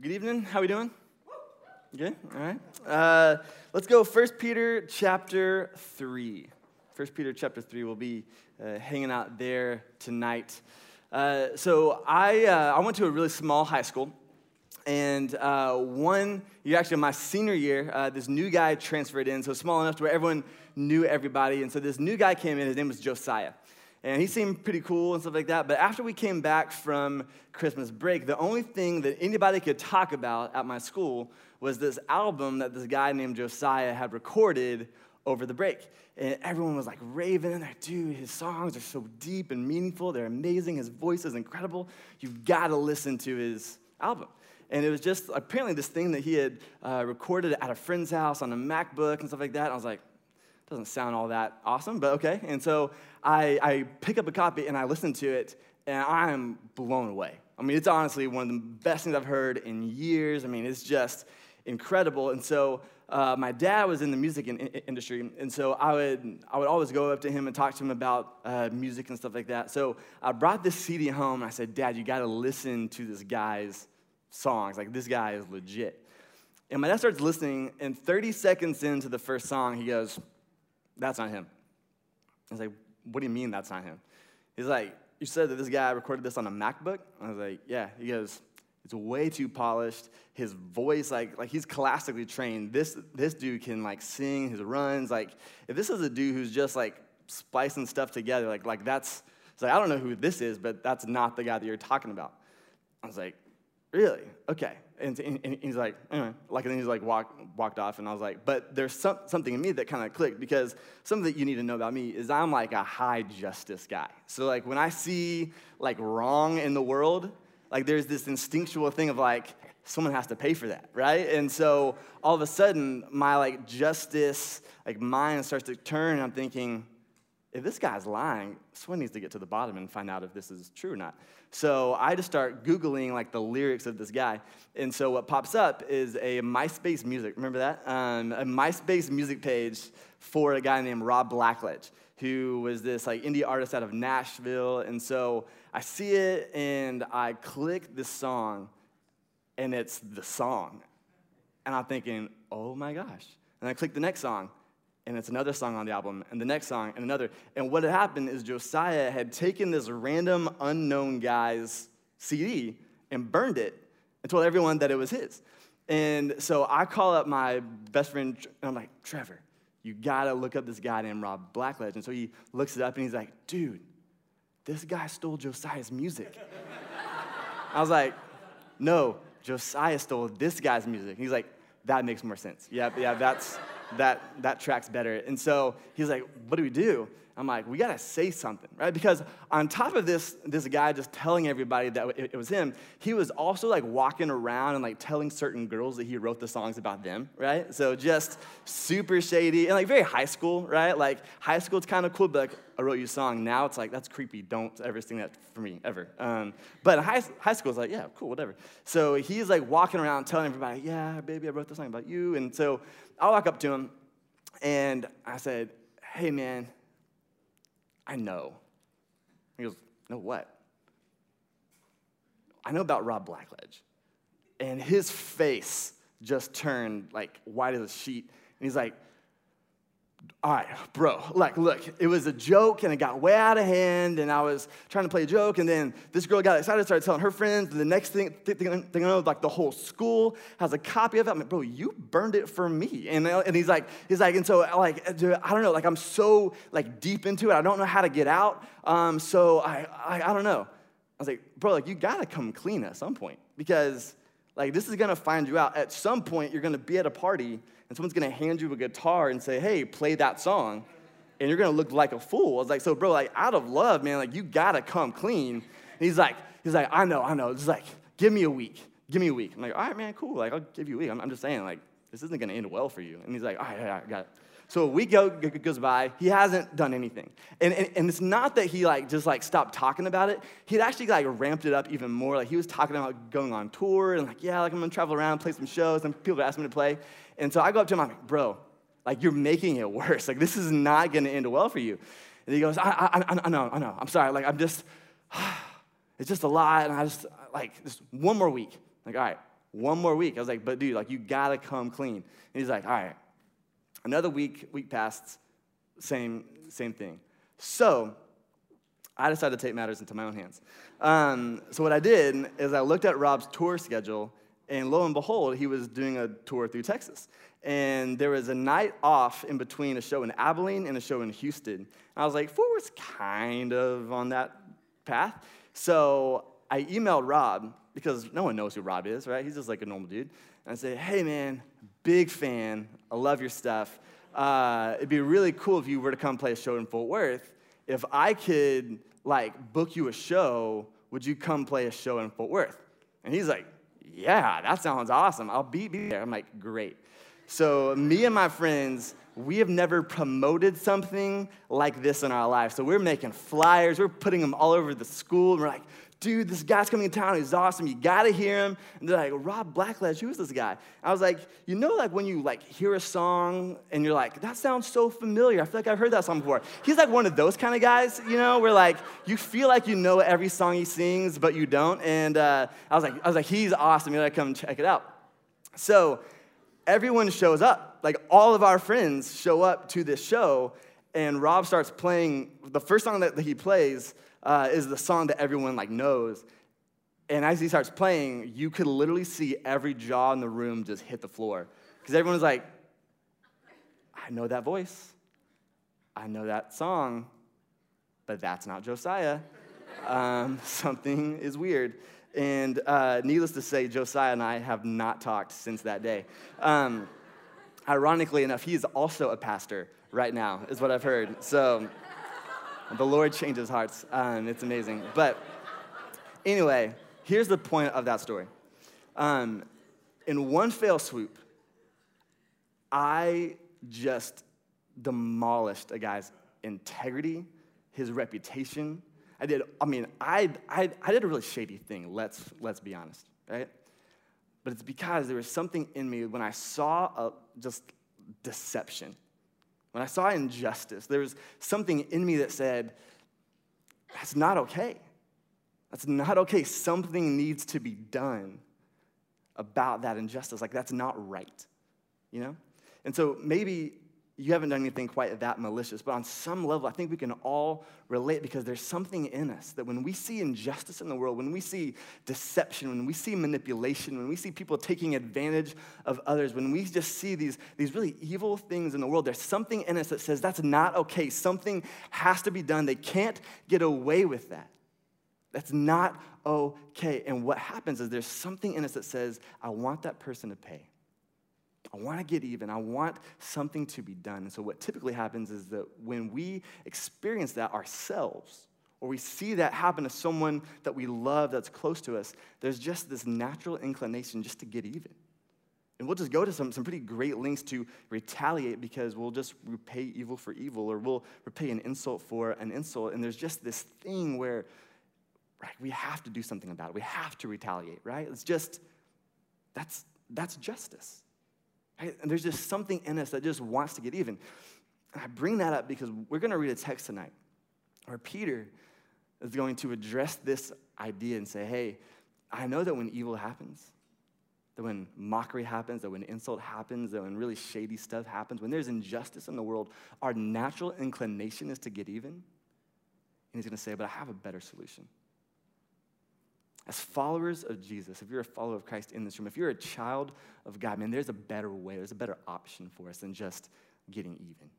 Good evening. How we doing? Good. All right. Uh, let's go. First Peter chapter three. First Peter chapter three. We'll be uh, hanging out there tonight. Uh, so I uh, I went to a really small high school, and uh, one year, actually my senior year, uh, this new guy transferred in. So small enough to where everyone knew everybody, and so this new guy came in. His name was Josiah. And he seemed pretty cool and stuff like that. But after we came back from Christmas break, the only thing that anybody could talk about at my school was this album that this guy named Josiah had recorded over the break. And everyone was like raving, and like, dude, his songs are so deep and meaningful. They're amazing. His voice is incredible. You've got to listen to his album. And it was just apparently this thing that he had uh, recorded at a friend's house on a MacBook and stuff like that. And I was like, doesn't sound all that awesome, but okay. And so I, I pick up a copy and I listen to it, and I'm blown away. I mean, it's honestly one of the best things I've heard in years. I mean, it's just incredible. And so uh, my dad was in the music in, in, industry, and so I would, I would always go up to him and talk to him about uh, music and stuff like that. So I brought this CD home, and I said, Dad, you got to listen to this guy's songs. Like, this guy is legit. And my dad starts listening, and 30 seconds into the first song, he goes, That's not him. I was like, What do you mean that's not him? He's like, You said that this guy recorded this on a MacBook? I was like, Yeah. He goes, It's way too polished. His voice, like, like he's classically trained. This, this dude can like sing his runs. Like, if this is a dude who's just like splicing stuff together, like, like that's, like, I don't know who this is, but that's not the guy that you're talking about. I was like, Really? Okay. And, and, and, he's like, anyway, like, and then he's like walk, walked off, and I was like, but there's some, something in me that kind of clicked because something that you need to know about me is I'm like a high justice guy. So like when I see like wrong in the world, like there's this instinctual thing of like someone has to pay for that, right? And so all of a sudden my like justice like mind starts to turn, and I'm thinking, if this guy's lying, someone needs to get to the bottom and find out if this is true or not. So I just start Googling like the lyrics of this guy. And so what pops up is a MySpace music, remember that? Um, a MySpace music page for a guy named Rob Blackledge, who was this like indie artist out of Nashville. And so I see it and I click this song and it's the song. And I'm thinking, oh my gosh. And I click the next song and it's another song on the album, and the next song, and another. And what had happened is Josiah had taken this random unknown guy's CD and burned it and told everyone that it was his. And so I call up my best friend, and I'm like, Trevor, you gotta look up this guy named Rob Blackledge. And so he looks it up and he's like, dude, this guy stole Josiah's music. I was like, no, Josiah stole this guy's music. He's like, that makes more sense. Yeah, yeah, that's that, that tracks better. And so he's like, what do we do? I'm like, we gotta say something, right? Because on top of this, this guy just telling everybody that it, it, was him, he was also like walking around and like telling certain girls that he wrote the songs about them, right? So just super shady and like very high school, right? Like high school, it's kind of cool, but like, I wrote you a song. Now it's like, that's creepy. Don't ever sing that for me, ever. Um, but high, high school, it's like, yeah, cool, whatever. So he's like walking around telling everybody, yeah, baby, I wrote the song about you. And so I walk up to him and I said, hey, man, I know. He goes, No, what? I know about Rob Blackledge. And his face just turned like white as a sheet. And he's like, all right, bro, like, look, it was a joke and it got way out of hand and I was trying to play a joke and then this girl got excited, started telling her friends and the next thing, thing, thing I know, like the whole school has a copy of it. I'm like, bro, you burned it for me. And, and he's like, he's like, and so like, I don't know, like I'm so like deep into it. I don't know how to get out. Um, so I, I, I don't know. I was like, bro, like you gotta come clean at some point because like this is gonna find you out. At some point, you're gonna be at a party and someone's gonna hand you a guitar and say, hey, play that song. And you're gonna look like a fool. I was like, so bro, like out of love, man, like you gotta come clean. And he's like, he's like, I know, I know. It's like, give me a week. Give me a week. I'm like, all right, man, cool. Like, I'll give you a week. I'm, I'm just saying, like, this isn't gonna end well for you. And he's like, all right, all right, I got it. So a week goes by, he hasn't done anything. And, and, and, it's not that he like just like stopped talking about it. He'd actually like ramped it up even more. Like he was talking about going on tour and like, yeah, like I'm gonna travel around, play some shows, and people ask me to play. And so I go up to him, I'm like, bro, like you're making it worse. Like this is not gonna end well for you. And he goes, I, I, I, I know, I know. I'm sorry. Like I'm just, it's just a lot. And I just like just one more week. Like all right, one more week. I was like, but dude, like, you gotta come clean. And he's like, all right. Another week, week passed, same, same thing. So I decided to take matters into my own hands. Um, so what I did is I looked at Rob's tour schedule, and lo and behold, he was doing a tour through Texas. And there was a night off in between a show in Abilene and a show in Houston. And I was like, Fort Worth's kind of on that path. So I emailed Rob because no one knows who Rob is, right? He's just like a normal dude. And I said, hey man, big fan. I love your stuff. Uh, it'd be really cool if you were to come play a show in Fort Worth. If I could like book you a show, would you come play a show in Fort Worth? And he's like, yeah, that sounds awesome. I'll be, be there. I'm like, great. So me and my friends, we have never promoted something like this in our life. So we're making flyers, we're putting them all over the school. And we're like, dude, this guy's coming to town. He's awesome. You got to hear him. And they're like, Rob Blackledge, who is this guy? I was like, you know, like when you like hear a song and you're like, that sounds so familiar. I feel like I've heard that song before. He's like one of those kind of guys, you know, where like you feel like you know every song he sings, but you don't. And uh, I was like, I was like, he's awesome. You gotta come check it out. So everyone shows up. Like all of our friends show up to this show, and Rob starts playing. The first song that he plays uh, is the song that everyone like knows. And as he starts playing, you could literally see every jaw in the room just hit the floor. Because everyone's like, I know that voice. I know that song, but that's not Josiah. Um, something is weird. And uh, needless to say, Josiah and I have not talked since that day. Um, ironically enough, he is also a pastor right now, is what I've heard. So the Lord changes hearts. Um, it's amazing. But anyway, here's the point of that story. Um, in one fell swoop, I just demolished a guy's integrity, his reputation. I did, I mean, I, I, I did a really shady thing, let's, let's be honest, right? But it's because there was something in me when I saw a, just deception when I saw injustice, there was something in me that said, that's not okay. That's not okay. Something needs to be done about that injustice. Like, that's not right, you know? And so maybe you haven't done anything quite that malicious, but on some level, I think we can all relate because there's something in us that when we see injustice in the world, when we see deception, when we see manipulation, when we see people taking advantage of others, when we just see these, these really evil things in the world, there's something in us that says that's not okay. Something has to be done. They can't get away with that. That's not okay. And what happens is there's something in us that says, I want that person to pay. I want to get even. I want something to be done. And so, what typically happens is that when we experience that ourselves, or we see that happen to someone that we love that's close to us, there's just this natural inclination just to get even. And we'll just go to some, some pretty great lengths to retaliate because we'll just repay evil for evil or we'll repay an insult for an insult. And there's just this thing where right, we have to do something about it. We have to retaliate, right? It's just, that's, that's justice. And there's just something in us that just wants to get even. And I bring that up because we're going to read a text tonight where Peter is going to address this idea and say, hey, I know that when evil happens, that when mockery happens, that when insult happens, that when really shady stuff happens, when there's injustice in the world, our natural inclination is to get even. And he's going to say, but I have a better solution. As followers of Jesus, if you're a follower of Christ in this room, if you're a child of God, man, there's a better way, there's a better option for us than just getting even.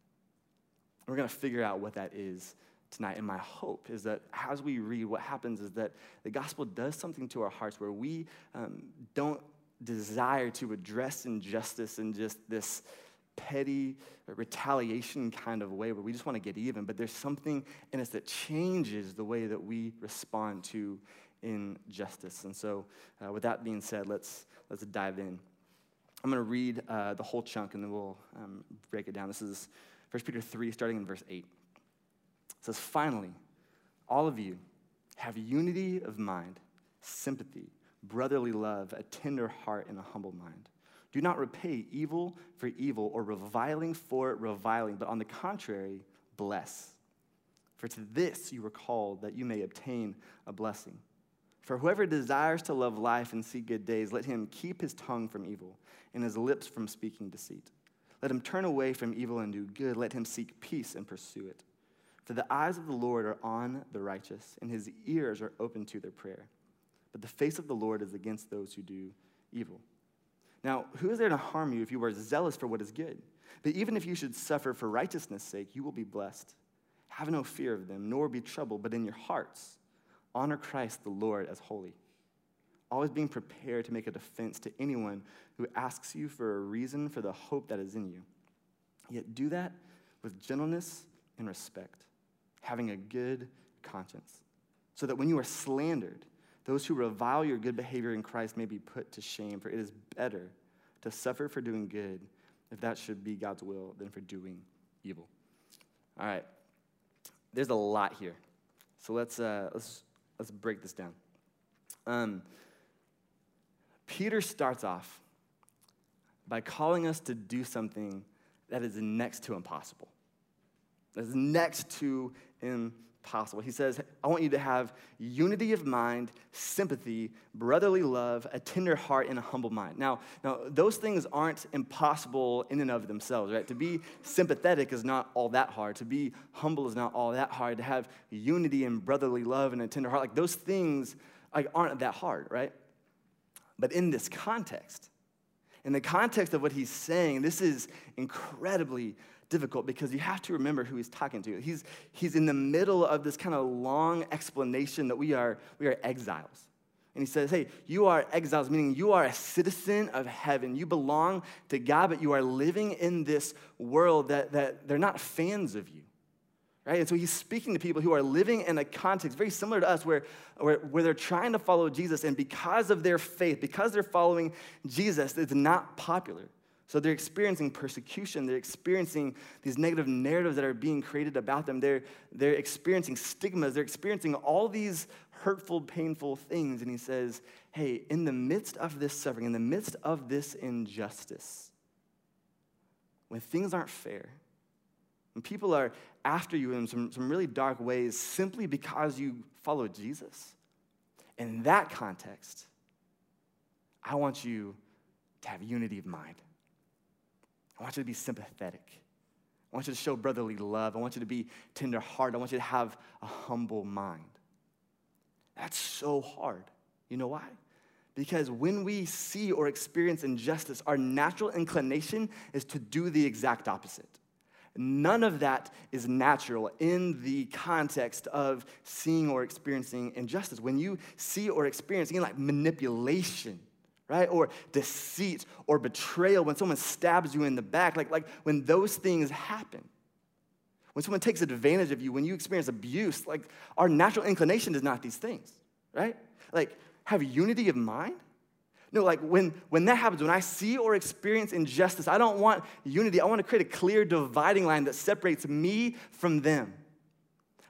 We're going to figure out what that is tonight. And my hope is that as we read, what happens is that the gospel does something to our hearts where we um, don't desire to address injustice in just this petty retaliation kind of way where we just want to get even, but there's something in us that changes the way that we respond to injustice. And so, uh, with that being said, let's, let's dive in. I'm going to read uh, the whole chunk and then we'll um, break it down. This is 1 Peter 3, starting in verse 8. It says, Finally, all of you have unity of mind, sympathy, brotherly love, a tender heart, and a humble mind. Do not repay evil for evil or reviling for reviling, but on the contrary, bless. For to this you were called, that you may obtain a blessing. For whoever desires to love life and see good days, let him keep his tongue from evil and his lips from speaking deceit. Let him turn away from evil and do good. Let him seek peace and pursue it. For the eyes of the Lord are on the righteous, and his ears are open to their prayer. But the face of the Lord is against those who do evil. Now, who is there to harm you if you are zealous for what is good? But even if you should suffer for righteousness' sake, you will be blessed. Have no fear of them, nor be troubled, but in your hearts honor Christ the Lord as holy. Always being prepared to make a defense to anyone who asks you for a reason for the hope that is in you. Yet do that with gentleness and respect, having a good conscience, so that when you are slandered, those who revile your good behavior in Christ may be put to shame, for it is better to suffer for doing good, if that should be God's will, than for doing evil. All right. There's a lot here. So let's, uh, let's, let's break this down. Um, Peter starts off by calling us to do something that is next to impossible. That is next to impossible possible. He says, I want you to have unity of mind, sympathy, brotherly love, a tender heart, and a humble mind. Now, now those things aren't impossible in and of themselves, right? To be sympathetic is not all that hard. To be humble is not all that hard. To have unity and brotherly love and a tender heart, like those things like, aren't that hard, right? But in this context, in the context of what he's saying, this is incredibly difficult because you have to remember who he's talking to. He's, he's in the middle of this kind of long explanation that we are, we are exiles. And he says, Hey, you are exiles, meaning you are a citizen of heaven. You belong to God, but you are living in this world that, that they're not fans of you. Right? And so he's speaking to people who are living in a context very similar to us where, where, where they're trying to follow Jesus, and because of their faith, because they're following Jesus, it's not popular. So they're experiencing persecution. They're experiencing these negative narratives that are being created about them. They're, they're experiencing stigmas. They're experiencing all these hurtful, painful things. And he says, hey, in the midst of this suffering, in the midst of this injustice, when things aren't fair, when people are after you in some, some really dark ways simply because you follow Jesus, in that context, I want you to have unity of mind. I want you to be sympathetic. I want you to show brotherly love. I want you to be tenderhearted. I want you to have a humble mind. That's so hard. You know why? Because when we see or experience injustice, our natural inclination is to do the exact opposite. None of that is natural in the context of seeing or experiencing injustice. When you see or experience, again, like manipulation, right? Or deceit or betrayal, when someone stabs you in the back, like, like when those things happen. When someone takes advantage of you, when you experience abuse, like our natural inclination is not these things, right? Like have unity of mind. No, like when, when that happens, when I see or experience injustice, I don't want unity. I want to create a clear dividing line that separates me from them.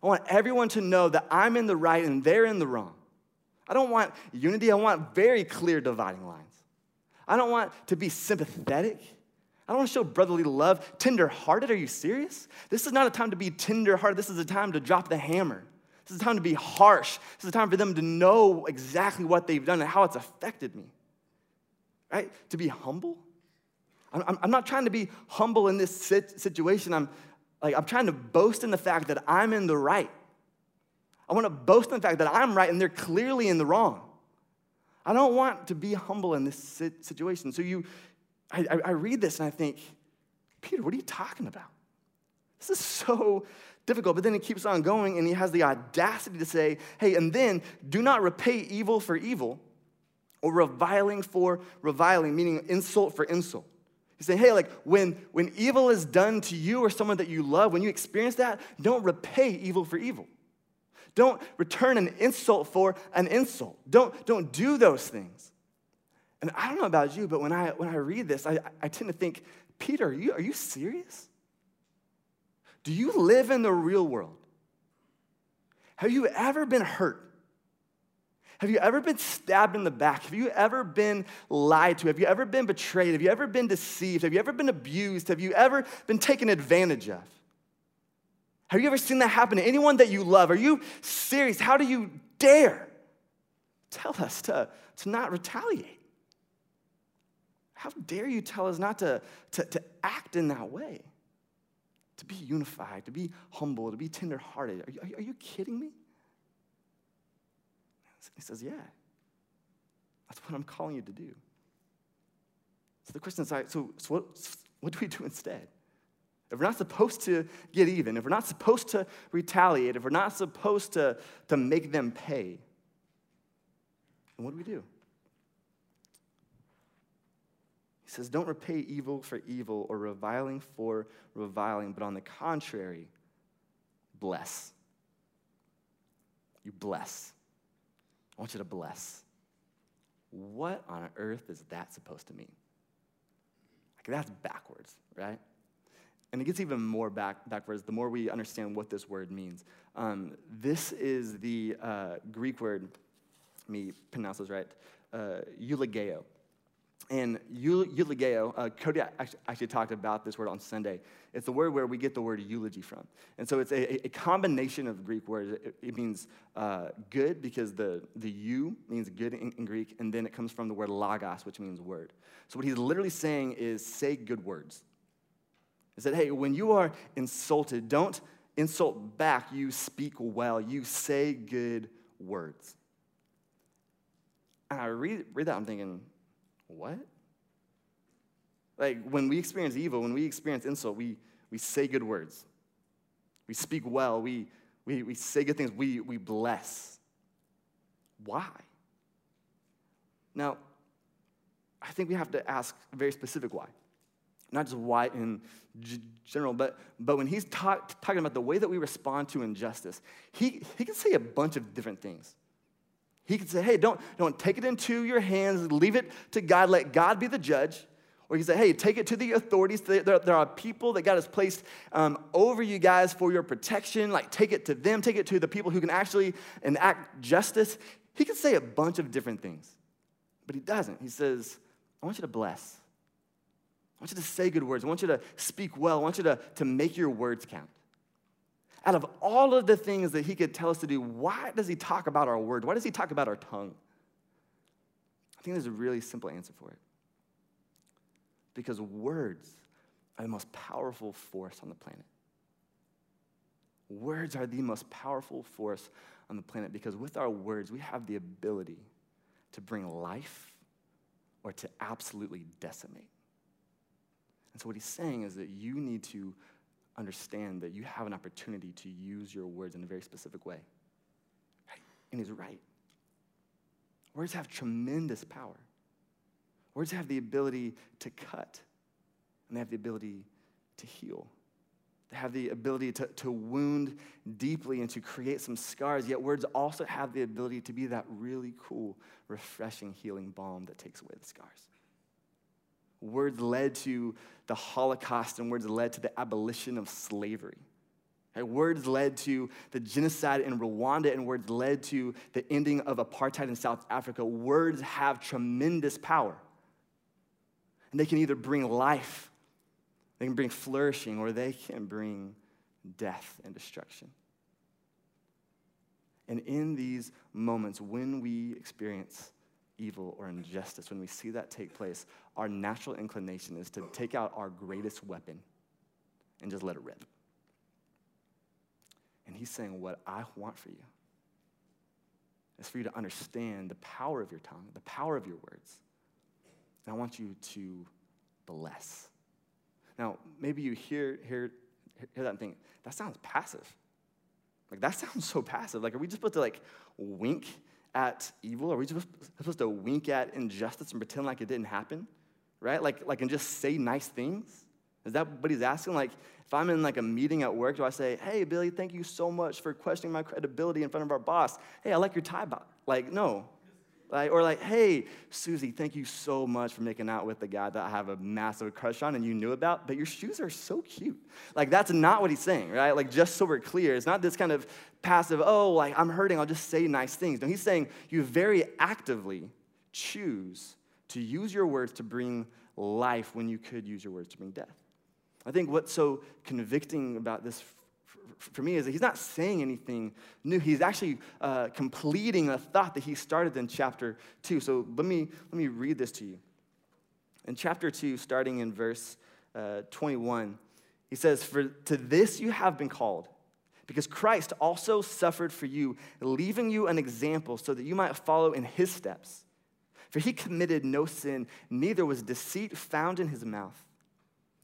I want everyone to know that I'm in the right and they're in the wrong. I don't want unity, I want very clear dividing lines. I don't want to be sympathetic. I don't want to show brotherly love. Tender-hearted, are you serious? This is not a time to be tender-hearted. This is a time to drop the hammer. This is a time to be harsh. This is a time for them to know exactly what they've done and how it's affected me. Right? To be humble. I'm, I'm not trying to be humble in this situation. I'm like I'm trying to boast in the fact that I'm in the right. I want to boast in the fact that I'm right and they're clearly in the wrong. I don't want to be humble in this situation. So you, I, I read this and I think, Peter, what are you talking about? This is so difficult. But then he keeps on going and he has the audacity to say, hey, and then do not repay evil for evil or reviling for reviling, meaning insult for insult. He's saying, hey, like when, when evil is done to you or someone that you love, when you experience that, don't repay evil for evil. Don't return an insult for an insult. Don't, don't do those things. And I don't know about you, but when I, when I read this, I, I tend to think, Peter, are you, are you serious? Do you live in the real world? Have you ever been hurt? Have you ever been stabbed in the back? Have you ever been lied to? Have you ever been betrayed? Have you ever been deceived? Have you ever been abused? Have you ever been taken advantage of? Have you ever seen that happen to anyone that you love? Are you serious? How do you dare tell us to, to not retaliate? How dare you tell us not to, to, to act in that way? To be unified, to be humble, to be tenderhearted. Are you, are you kidding me? He says, Yeah. That's what I'm calling you to do. So the question is, so, so what, what do we do instead? If we're not supposed to get even, if we're not supposed to retaliate, if we're not supposed to, to make them pay, then what do we do? He says, Don't repay evil for evil or reviling for reviling, but on the contrary, bless. You bless. I want you to bless. What on earth is that supposed to mean? Like, that's backwards, right? And it gets even more back, backwards the more we understand what this word means. Um, this is the uh, Greek word, let me pronounce this right, uh, eulogio. And eulogio, uh, Cody actually talked about this word on Sunday. It's the word where we get the word eulogy from. And so it's a, a combination of Greek words. It, it means uh, good because the, the eu means good in, in, Greek, and then it comes from the word logos, which means word. So what he's literally saying is say good words. He said, hey, when you are insulted, don't insult back. You speak well, you say good words. And I read, read that, I'm thinking, what? Like when we experience evil, when we experience insult, we, we say good words. We speak well. We, we, we say good things. We, we bless. Why? Now, I think we have to ask very specific why. Not just white in general, but, but when he's talk, talking about the way that we respond to injustice, he, he can say a bunch of different things. He can say, hey, don't, don't take it into your hands, leave it to God, let God be the judge. Or he could say, hey, take it to the authorities. There, there are people that God has placed um, over you guys for your protection. Like, take it to them, take it to the people who can actually enact justice. He can say a bunch of different things, but he doesn't. He says, I want you to bless. I want you to say good words. I want you to speak well. I want you to, to make your words count out of all of the things that he could tell us to do, why does he talk about our words? Why does he talk about our tongue? I think there's a really simple answer for it. Because words are the most powerful force on the planet. Words are the most powerful force on the planet because with our words, we have the ability to bring life or to absolutely decimate. And so, what he's saying is that you need to understand that you have an opportunity to use your words in a very specific way. And he's right. Words have tremendous power. Words have the ability to cut, and they have the ability to heal. They have the ability to, to wound deeply and to create some scars, yet words also have the ability to be that really cool, refreshing, healing balm that takes away the scars. Words led to the Holocaust, and words led to the abolition of slavery. Words led to the genocide in Rwanda, and words led to the ending of apartheid in South Africa. Words have tremendous power. And they can either bring life, they can bring flourishing, or they can bring death and destruction. And in these moments, when we experience evil or injustice, when we see that take place, our natural inclination is to take out our greatest weapon and just let it rip. And he's saying, What I want for you is for you to understand the power of your tongue, the power of your words. And I want you to bless. Now, maybe you hear, hear, hear that and think, that sounds passive. Like, that sounds so passive. Like, are we just supposed to, like, wink at evil? Are we supposed to wink at injustice and pretend like it didn't happen? Right? Like, like and just say nice things? Is that what he's asking? Like, if I'm in like a meeting at work, do I say, hey, Billy, thank you so much for questioning my credibility in front of our boss? Hey, I like your tie. Box. Like, no. Like, or like, hey, Susie, thank you so much for making out with the guy that I have a massive crush on and you knew about, but your shoes are so cute. Like, that's not what he's saying, right? Like, just so we're clear, it's not this kind of passive, oh, like, I'm hurting, I'll just say nice things. No, he's saying you very actively choose to use your words to bring life when you could use your words to bring death. I think what's so convicting about this for me is that he's not saying anything new. He's actually uh, completing a thought that he started in chapter 2. So let me, let me read this to you. In chapter 2, starting in verse uh, 21, he says, For to this you have been called, because Christ also suffered for you, leaving you an example so that you might follow in his steps. For he committed no sin, neither was deceit found in his mouth.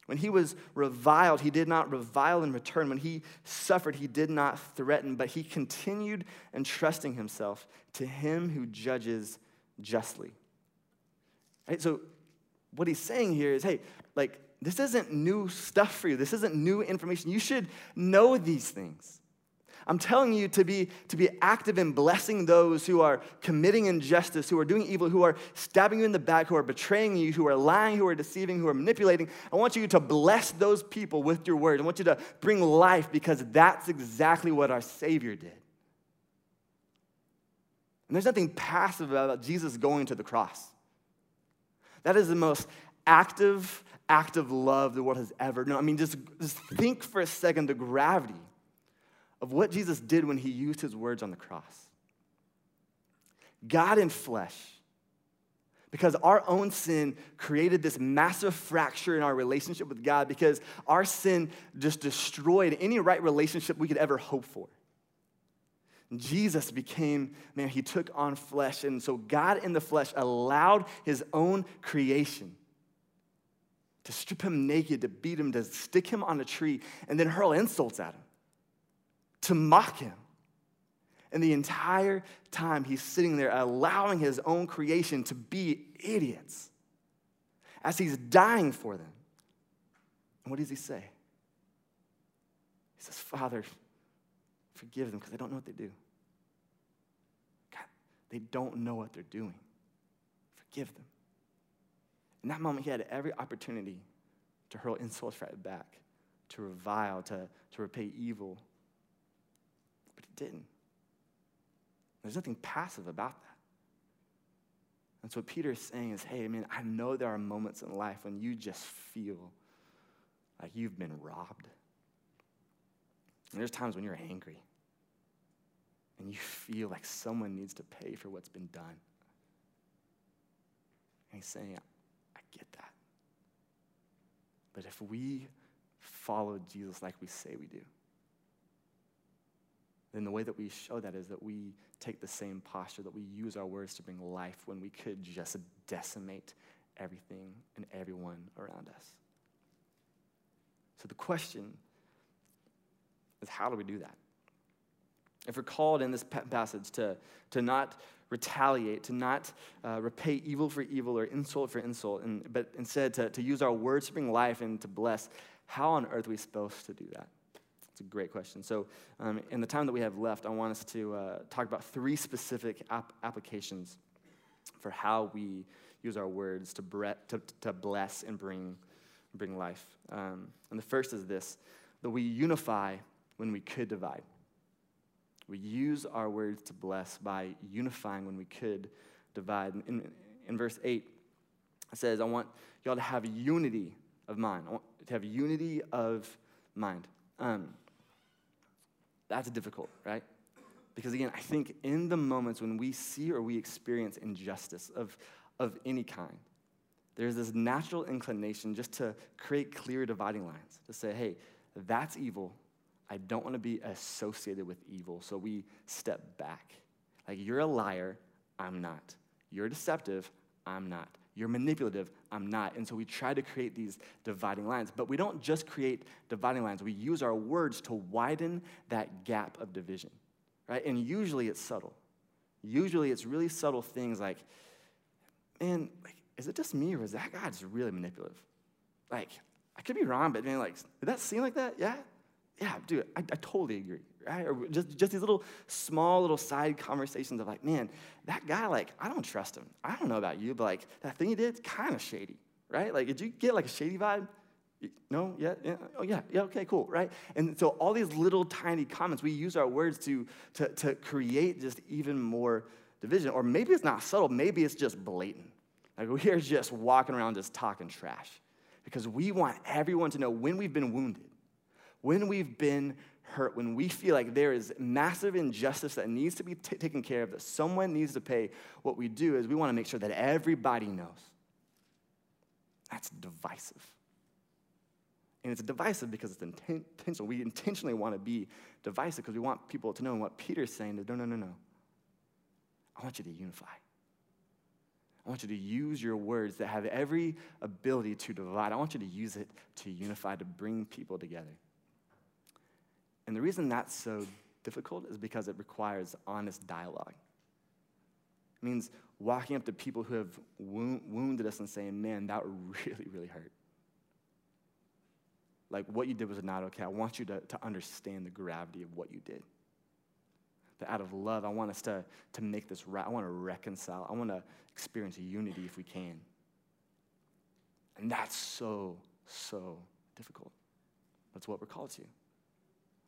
When he was reviled, he did not revile in return. When he suffered, he did not threaten, but he continued entrusting himself to him who judges justly. Right? So, what he's saying here is hey, like, this isn't new stuff for you. This isn't new information. You should know these things. I'm telling you to be, to be active in blessing those who are committing injustice, who are doing evil, who are stabbing you in the back, who are betraying you, who are lying, who are deceiving, who are manipulating. I want you to bless those people with your word. I want you to bring life because that's exactly what our Savior did. And there's nothing passive about Jesus going to the cross. That is the most active act of love the world has ever known. I mean, just, just think for a second the gravity of what Jesus did when he used his words on the cross. God in flesh. Because our own sin created this massive fracture in our relationship with God, because our sin just destroyed any right relationship we could ever hope for. Jesus became, man, he took on flesh. And so God in the flesh allowed his own creation to strip him naked, to beat him, to stick him on a tree, and then hurl insults at him to mock him. And the entire time he's sitting there allowing his own creation to be idiots as he's dying for them. And what does he say? He says, Father, forgive them because they don't know what they do. God, they don't know what they're doing. Forgive them. In that moment, he had every opportunity to hurl insults right back, to revile, to, to repay evil didn't. There's nothing passive about that. And so what Peter is saying is, hey, I mean, I know there are moments in life when you just feel like you've been robbed. And there's times when you're angry and you feel like someone needs to pay for what's been done. And he's saying, I get that. But if we follow Jesus like we say we do, then the way that we show that is that we take the same posture, that we use our words to bring life when we could just decimate everything and everyone around us. So the question is how do we do that? If we're called in this passage to, to not retaliate, to not uh, repay evil for evil or insult for insult, and, but instead to, to use our words to bring life and to bless, how on earth are we supposed to do that? It's a great question. So, um, in the time that we have left, I want us to uh, talk about three specific ap- applications for how we use our words to, bre- to, to bless and bring, bring life. Um, and the first is this that we unify when we could divide. We use our words to bless by unifying when we could divide. In, in verse 8, it says, I want y'all to have unity of mind. I want to have unity of mind. Um, that's difficult, right? Because again, I think in the moments when we see or we experience injustice of, of any kind, there's this natural inclination just to create clear dividing lines, to say, hey, that's evil. I don't want to be associated with evil. So we step back. Like, you're a liar. I'm not. You're deceptive. I'm not. You're manipulative. I'm not. And so we try to create these dividing lines. But we don't just create dividing lines, we use our words to widen that gap of division, right? And usually it's subtle. Usually it's really subtle things like, man, like, is it just me or is that guy just really manipulative? Like, I could be wrong, but man, like, did that seem like that? Yeah? Yeah, dude, I, I totally agree right? Or just, just these little small little side conversations of like, man, that guy, like, I don't trust him. I don't know about you, but like that thing he did, kind of shady, right? Like, did you get like a shady vibe? No, yeah, yeah, oh yeah, yeah, okay, cool, right? And so all these little tiny comments, we use our words to, to, to create just even more division. Or maybe it's not subtle, maybe it's just blatant. Like we are just walking around just talking trash because we want everyone to know when we've been wounded, when we've been hurt, when we feel like there is massive injustice that needs to be t- taken care of, that someone needs to pay, what we do is we want to make sure that everybody knows. That's divisive. And it's divisive because it's intentional. We intentionally want to be divisive because we want people to know. And what Peter's saying is no, no, no, no. I want you to unify. I want you to use your words that have every ability to divide. I want you to use it to unify, to bring people together. And the reason that's so difficult is because it requires honest dialogue. It means walking up to people who have wounded us and saying, man, that really, really hurt. Like, what you did was not okay. I want you to, to understand the gravity of what you did. That out of love, I want us to, to make this right. I want to reconcile. I want to experience unity if we can. And that's so, so difficult. That's what we're called to.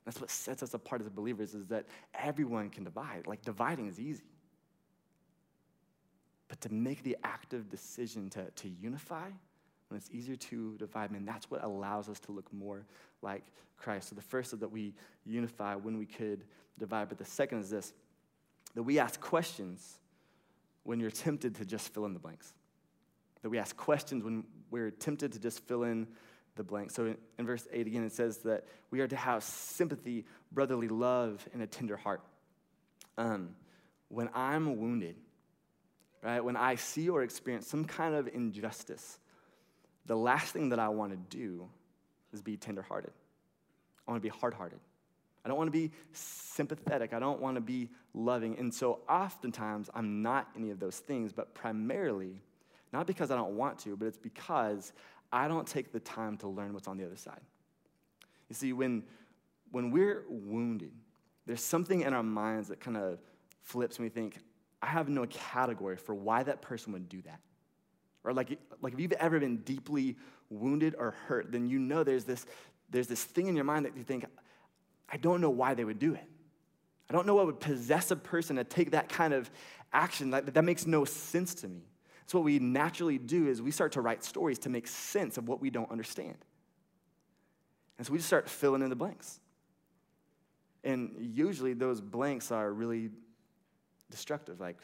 That's what sets us apart as believers is that everyone can divide. Like dividing is easy. But to make the active decision to, to unify, when it's easier to divide, man, that's what allows us to look more like Christ. So the first is that we unify when we could divide. But the second is this that we ask questions when you're tempted to just fill in the blanks. That we ask questions when we're tempted to just fill in the blank. So in, in, verse 8 again, it says that we are to have sympathy, brotherly love, and a tender heart. Um, when I'm wounded, right, when I see or experience some kind of injustice, the last thing that I want to do is be tenderhearted. I want to be hard-hearted. I don't want to be sympathetic. I don't want to be loving. And so oftentimes I'm not any of those things, but primarily, not because I don't want to, but it's because I don't take the time to learn what's on the other side. You see, when, when we're wounded, there's something in our minds that kind of flips and we think, I have no category for why that person would do that. Or like, like if you've ever been deeply wounded or hurt, then you know there's this, there's this thing in your mind that you think, I don't know why they would do it. I don't know what would possess a person to take that kind of action. That, that makes no sense to me. So what we naturally do is we start to write stories to make sense of what we don't understand. And so we just start filling in the blanks. And usually those blanks are really destructive. Like,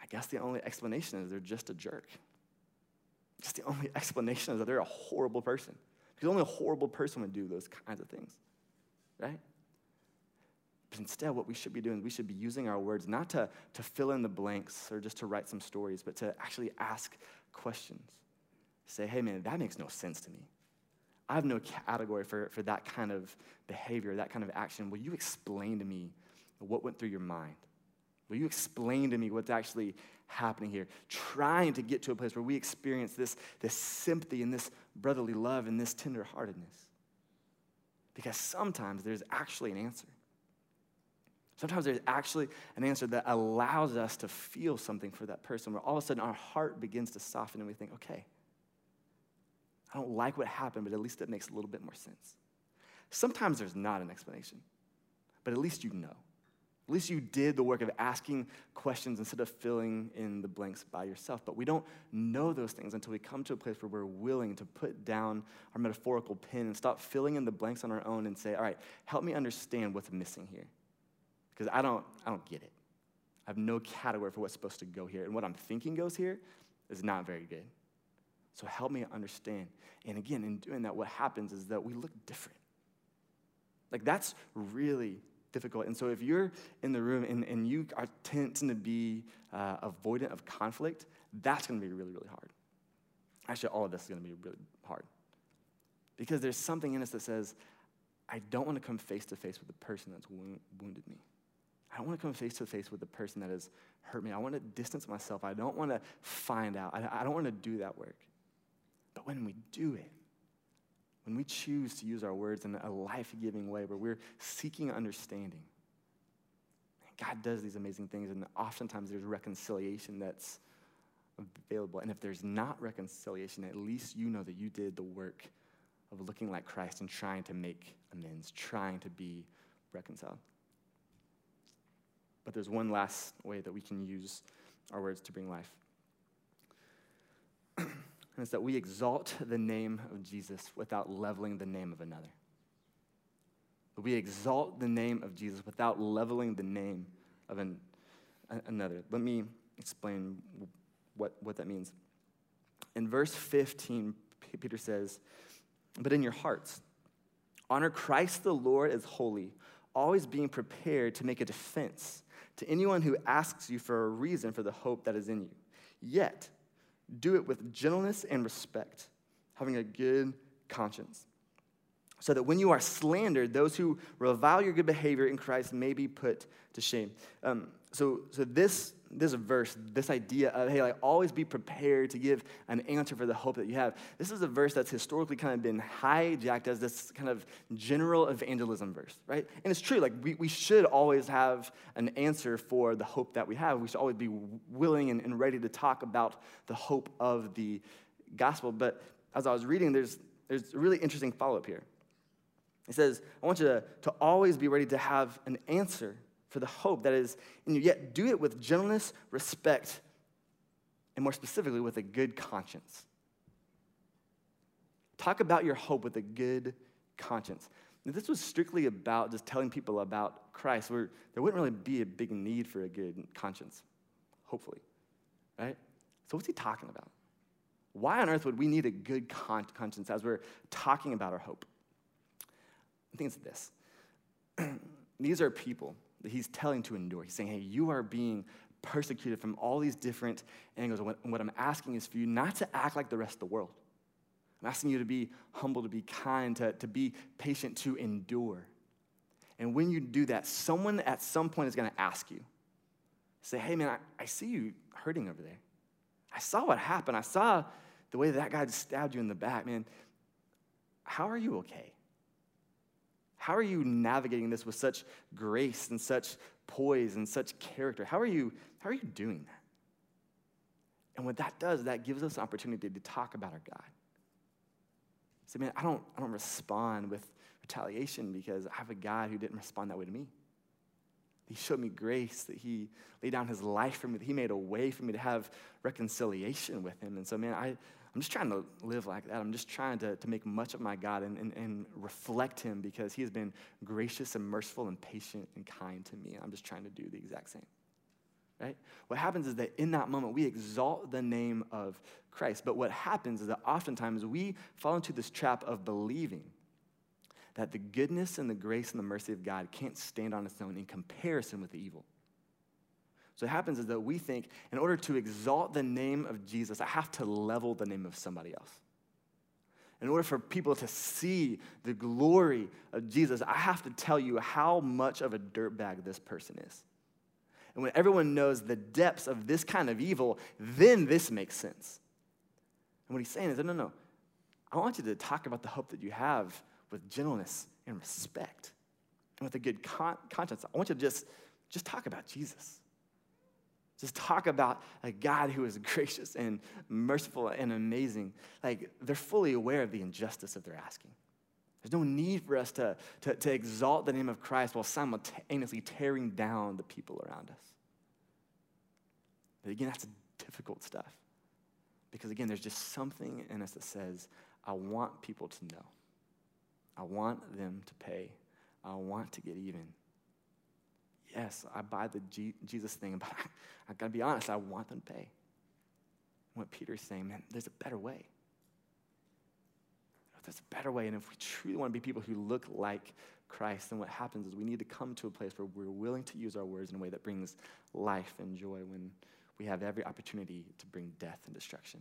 I guess the only explanation is they're just a jerk. Just the only explanation is that they're a horrible person. Because only a horrible person would do those kinds of things, right? But instead, what we should be doing, we should be using our words not to, to fill in the blanks or just to write some stories, but to actually ask questions. Say, hey, man, that makes no sense to me. I have no category for, for that kind of behavior, that kind of action. Will you explain to me what went through your mind? Will you explain to me what's actually happening here? Trying to get to a place where we experience this, this sympathy and this brotherly love and this tenderheartedness. Because sometimes there's actually an answer. Sometimes there's actually an answer that allows us to feel something for that person, where all of a sudden our heart begins to soften and we think, okay, I don't like what happened, but at least it makes a little bit more sense. Sometimes there's not an explanation, but at least you know. At least you did the work of asking questions instead of filling in the blanks by yourself. But we don't know those things until we come to a place where we're willing to put down our metaphorical pen and stop filling in the blanks on our own and say, all right, help me understand what's missing here because I don't, I don't get it. I have no category for what's supposed to go here. And what I'm thinking goes here is not very good. So help me understand. And again, in doing that, what happens is that we look different. Like that's really difficult. And so if you're in the room and, and you are tend to be uh, avoidant of conflict, that's going to be really, really hard. Actually, all of this is going to be really hard. Because there's something in us that says, I don't want to come face to face with the person that's wounded me. I don't want to come face to face with the person that has hurt me. I want to distance myself. I don't want to find out. I, I don't want to do that work. But when we do it, when we choose to use our words in a life giving way where we're seeking understanding, God does these amazing things, and oftentimes there's reconciliation that's available. And if there's not reconciliation, at least you know that you did the work of looking like Christ and trying to make amends, trying to be reconciled. But there's one last way that we can use our words to bring life. and it's that we exalt the name of Jesus without leveling the name of another. We exalt the name of Jesus without leveling the name of an, another. Let me explain what, what that means. In verse 15, Peter says, But in your hearts, honor Christ the Lord as holy, always being prepared to make a defense to anyone who asks you for a reason for the hope that is in you. Yet, do it with gentleness and respect, having a good conscience so that when you are slandered, those who revile your good behavior in Christ may be put to shame. Um, so, so this, this verse, this idea of, hey, like, always be prepared to give an answer for the hope that you have, this is a verse that's historically kind of been hijacked as this kind of general evangelism verse, right? And it's true, like, we, we should always have an answer for the hope that we have. We should always be willing and, and ready to talk about the hope of the gospel. But as I was reading, there's, there's a really interesting follow up here. He says, I want you to, to always be ready to have an answer for the hope that is in you, yet do it with gentleness, respect, and more specifically, with a good conscience. Talk about your hope with a good conscience. If this was strictly about just telling people about Christ, where there wouldn't really be a big need for a good conscience, hopefully, right? So, what's he talking about? Why on earth would we need a good con- conscience as we're talking about our hope? I think it's this. these are people that he's telling to endure. He's saying, hey, you are being persecuted from all these different angles. And what, what I'm asking is for you not to act like the rest of the world. I'm asking you to be humble, to be kind, to, to be patient, to endure. And when you do that, someone at some point is going to ask you, say, hey, man, I, I see you hurting over there. I saw what happened. I saw the way that, that guy stabbed you in the back. Man, how are you okay? How are you navigating this with such grace and such poise and such character? How are you, how are you doing that? And what that does, that gives us an opportunity to talk about our God. Say, man, I don't, I don't respond with retaliation because I have a God who didn't respond that way to me. He showed me grace, that He laid down His life for me, that He made a way for me to have reconciliation with Him. And so, man, I, I'm just trying to live like that. I'm just trying to, to make much of my God and, and, and reflect Him because He has been gracious and merciful and patient and kind to me. I'm just trying to do the exact same. Right? What happens is that in that moment, we exalt the name of Christ. But what happens is that oftentimes we fall into this trap of believing that the goodness and the grace and the mercy of God can't stand on its own in comparison with the evil. So what happens is that we think, in order to exalt the name of Jesus, I have to level the name of somebody else. In order for people to see the glory of Jesus, I have to tell you how much of a dirtbag this person is. And when everyone knows the depths of this kind of evil, then this makes sense. And what he's saying is, no, no, no. I want you to talk about the hope that you have with gentleness and respect and with a good con- conscience. I want you to just, just talk about Jesus. Just talk about a God who is gracious and merciful and amazing. Like, they're fully aware of the injustice of their asking. There's no need for us to, to, to exalt the name of Christ while simultaneously tearing down the people around us. But again, that's difficult stuff. Because again, there's just something in us that says, I want people to know. I want them to pay. I want to get even yes, I buy the G- Jesus thing, but I, I gotta be honest, I want them to pay. What Peter's saying, man, there's a better way. There's a better way. And if we truly want to be people who look like Christ, then what happens is we need to come to a place where we're willing to use our words in a way that brings life and joy when we have every opportunity to bring death and destruction.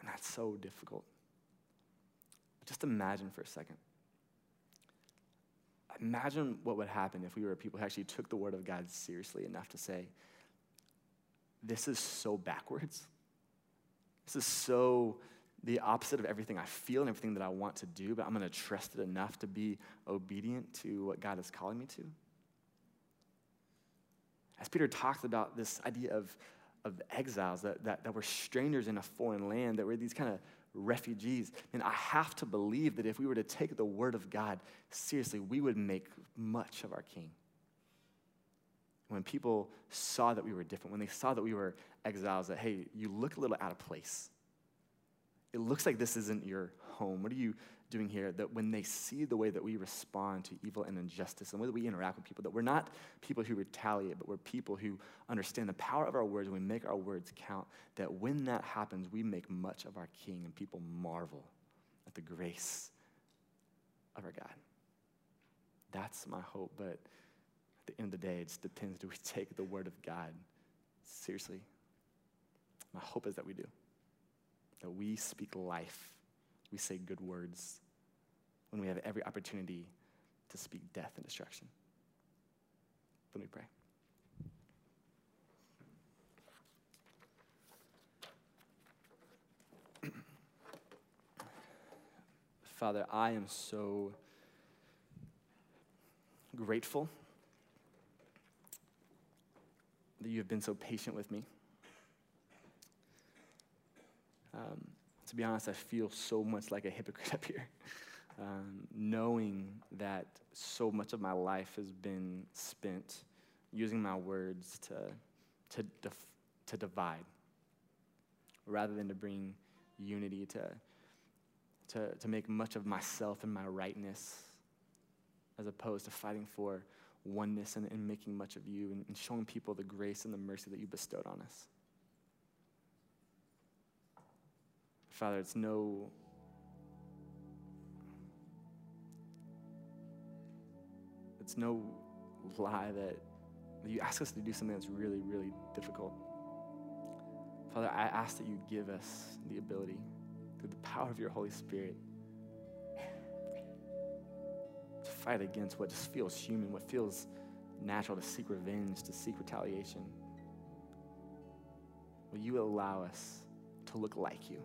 And that's so difficult. But just imagine for a second imagine what would happen if we were people who actually took the word of God seriously enough to say, this is so backwards. This is so the opposite of everything I feel and everything that I want to do, but I'm going to trust it enough to be obedient to what God is calling me to. As Peter talks about this idea of, of exiles, that, that, that we're strangers in a foreign land, that we're these kind of refugees. And I have to believe that if we were to take the word of God seriously, we would make much of our king. When people saw that we were different, when they saw that we were exiles, that, hey, you look a little out of place. it looks like this isn't your home. What are you doing here? That when they see the way that we respond to evil and injustice, and the way that we interact with people, that we're not people who retaliate, but we're people who understand the power of our words and we make our words count. That when that happens, we make much of our King and people marvel at the grace of our God. That's my hope, but at the end of the day, it just depends do we take the word of God seriously? My hope is that we do that we speak life, we say good words when we have every opportunity to speak death and destruction. Let me pray. Father, I am so grateful that you have been so patient with me. Um, to be honest, I feel so much like a hypocrite up here, um, knowing that so much of my life has been spent using my words to, to, def- to divide rather than to bring unity, to, to, to make much of myself and my rightness, as opposed to fighting for oneness and, and making much of you and, and showing people the grace and the mercy that you bestowed on us. Father, it's no it's no lie that, you ask us to do something that's really, really difficult. Father, I ask that you give us the ability, through the power of your Holy Spirit, to fight against what just feels human, what feels natural, to seek revenge, to seek retaliation. Will you allow us to look like you?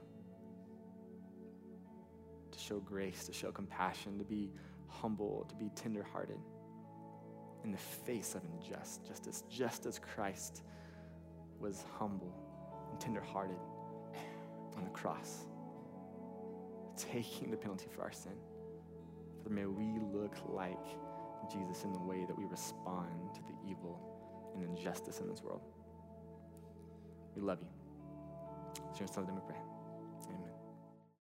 Show grace, to show compassion, to be humble, to be tenderhearted in the face of injustice, just as Christ was humble and tenderhearted on the cross, taking the penalty for our sin. Father, may we look like Jesus in the way that we respond to the evil and injustice in this world. We love you. It's your son, we pray. Amen.